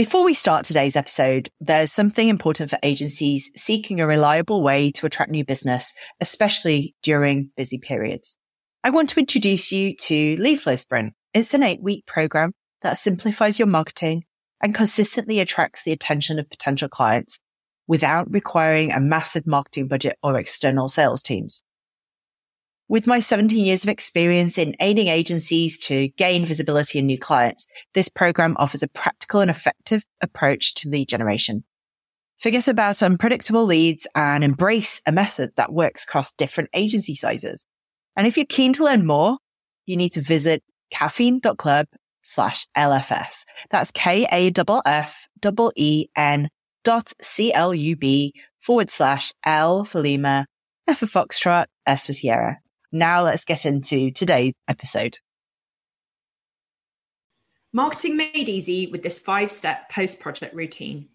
Before we start today's episode, there's something important for agencies seeking a reliable way to attract new business, especially during busy periods. I want to introduce you to Lead Flow Sprint. It's an eight week program that simplifies your marketing and consistently attracts the attention of potential clients without requiring a massive marketing budget or external sales teams. With my 17 years of experience in aiding agencies to gain visibility and new clients, this program offers a practical and effective approach to lead generation. Forget about unpredictable leads and embrace a method that works across different agency sizes. And if you're keen to learn more, you need to visit caffeine.club slash LFS. That's K-A-F-F-E-N dot C-L-U-B forward slash L for Lima, F for Foxtrot, S for Sierra. Now let's get into today's episode. Marketing made easy with this five step post project routine.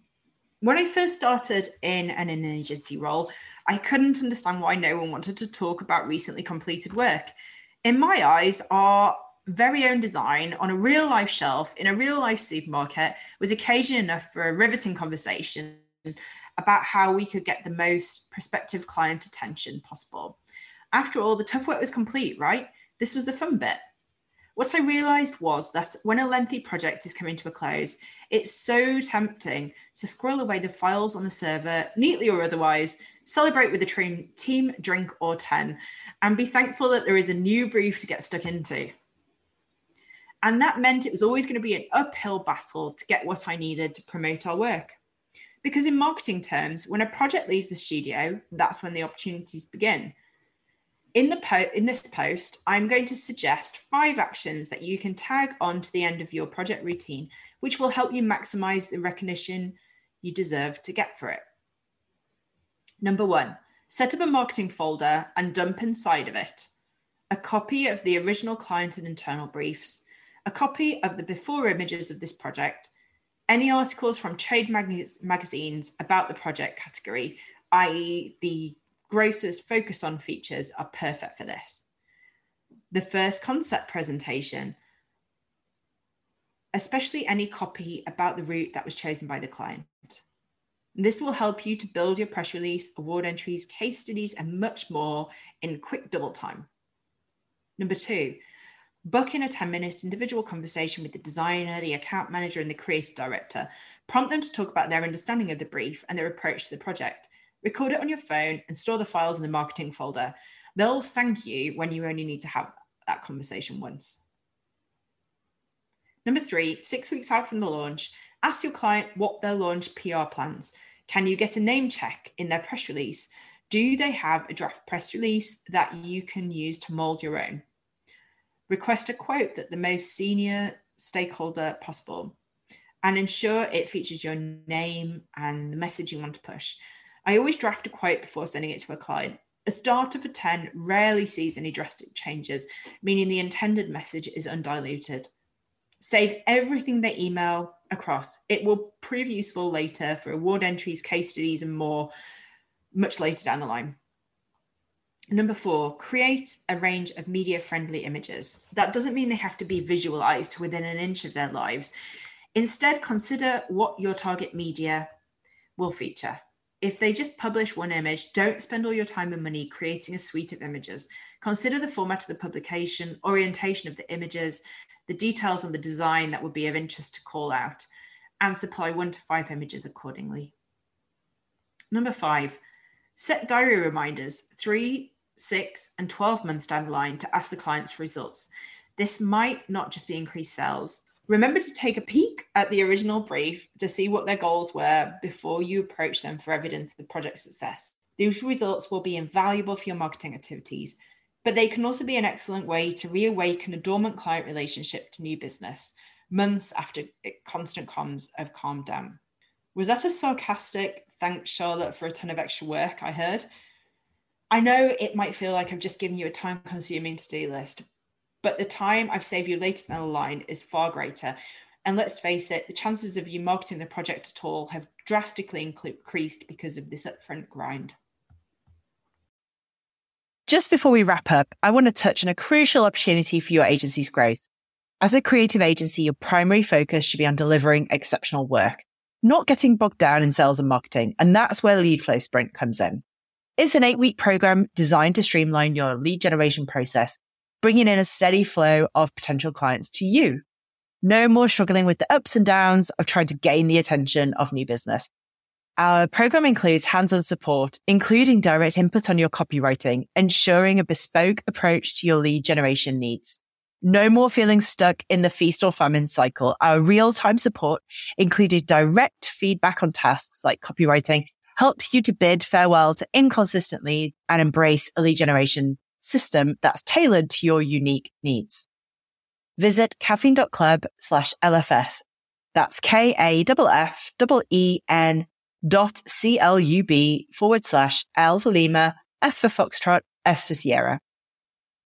When I first started in an agency role, I couldn't understand why no one wanted to talk about recently completed work. In my eyes, our very own design on a real life shelf in a real life supermarket was occasion enough for a riveting conversation about how we could get the most prospective client attention possible. After all, the tough work was complete, right? This was the fun bit. What I realized was that when a lengthy project is coming to a close, it's so tempting to squirrel away the files on the server, neatly or otherwise, celebrate with a team drink or 10, and be thankful that there is a new brief to get stuck into. And that meant it was always going to be an uphill battle to get what I needed to promote our work. Because in marketing terms, when a project leaves the studio, that's when the opportunities begin. In, the po- in this post, I'm going to suggest five actions that you can tag on to the end of your project routine, which will help you maximize the recognition you deserve to get for it. Number one, set up a marketing folder and dump inside of it a copy of the original client and internal briefs, a copy of the before images of this project, any articles from trade mag- magazines about the project category, i.e., the Grocers focus on features are perfect for this. The first concept presentation, especially any copy about the route that was chosen by the client. This will help you to build your press release, award entries, case studies, and much more in quick double time. Number two, book in a 10 minute individual conversation with the designer, the account manager, and the creative director. Prompt them to talk about their understanding of the brief and their approach to the project record it on your phone, and store the files in the marketing folder. They'll thank you when you only need to have that conversation once. Number three, six weeks out from the launch, ask your client what their launch PR plans. Can you get a name check in their press release? Do they have a draft press release that you can use to mold your own? Request a quote that the most senior stakeholder possible and ensure it features your name and the message you want to push. I always draft a quote before sending it to a client. A starter for 10 rarely sees any drastic changes, meaning the intended message is undiluted. Save everything they email across. It will prove useful later for award entries, case studies, and more, much later down the line. Number four, create a range of media friendly images. That doesn't mean they have to be visualized within an inch of their lives. Instead, consider what your target media will feature if they just publish one image, don't spend all your time and money creating a suite of images. Consider the format of the publication, orientation of the images, the details on the design that would be of interest to call out, and supply one to five images accordingly. Number five, set diary reminders three, six, and 12 months down the line to ask the clients for results. This might not just be increased sales, Remember to take a peek at the original brief to see what their goals were before you approach them for evidence of the project's success. These results will be invaluable for your marketing activities, but they can also be an excellent way to reawaken a dormant client relationship to new business months after constant comms have calmed down. Was that a sarcastic thanks, Charlotte, for a ton of extra work I heard? I know it might feel like I've just given you a time consuming to do list, but the time I've saved you later down the line is far greater. And let's face it, the chances of you marketing the project at all have drastically increased because of this upfront grind. Just before we wrap up, I want to touch on a crucial opportunity for your agency's growth As a creative agency, your primary focus should be on delivering exceptional work, not getting bogged down in sales and marketing. And that's where Lead Flow Sprint comes in. It's an eight week program designed to streamline your lead generation process, bringing in a steady flow of potential clients to you. No more struggling with the ups and downs of trying to gain the attention of new business. Our program includes hands-on support, including direct input on your copywriting, ensuring a bespoke approach to your lead generation needs. No more feeling stuck in the feast or famine cycle. Our real time support included direct feedback on tasks like copywriting helps you to bid farewell to inconsistently and embrace a lead generation system that's tailored to your unique needs. Visit caffeine.club slash LFS. That's K A F F E N dot C L U B forward slash L for Lima, F for Foxtrot, S for Sierra.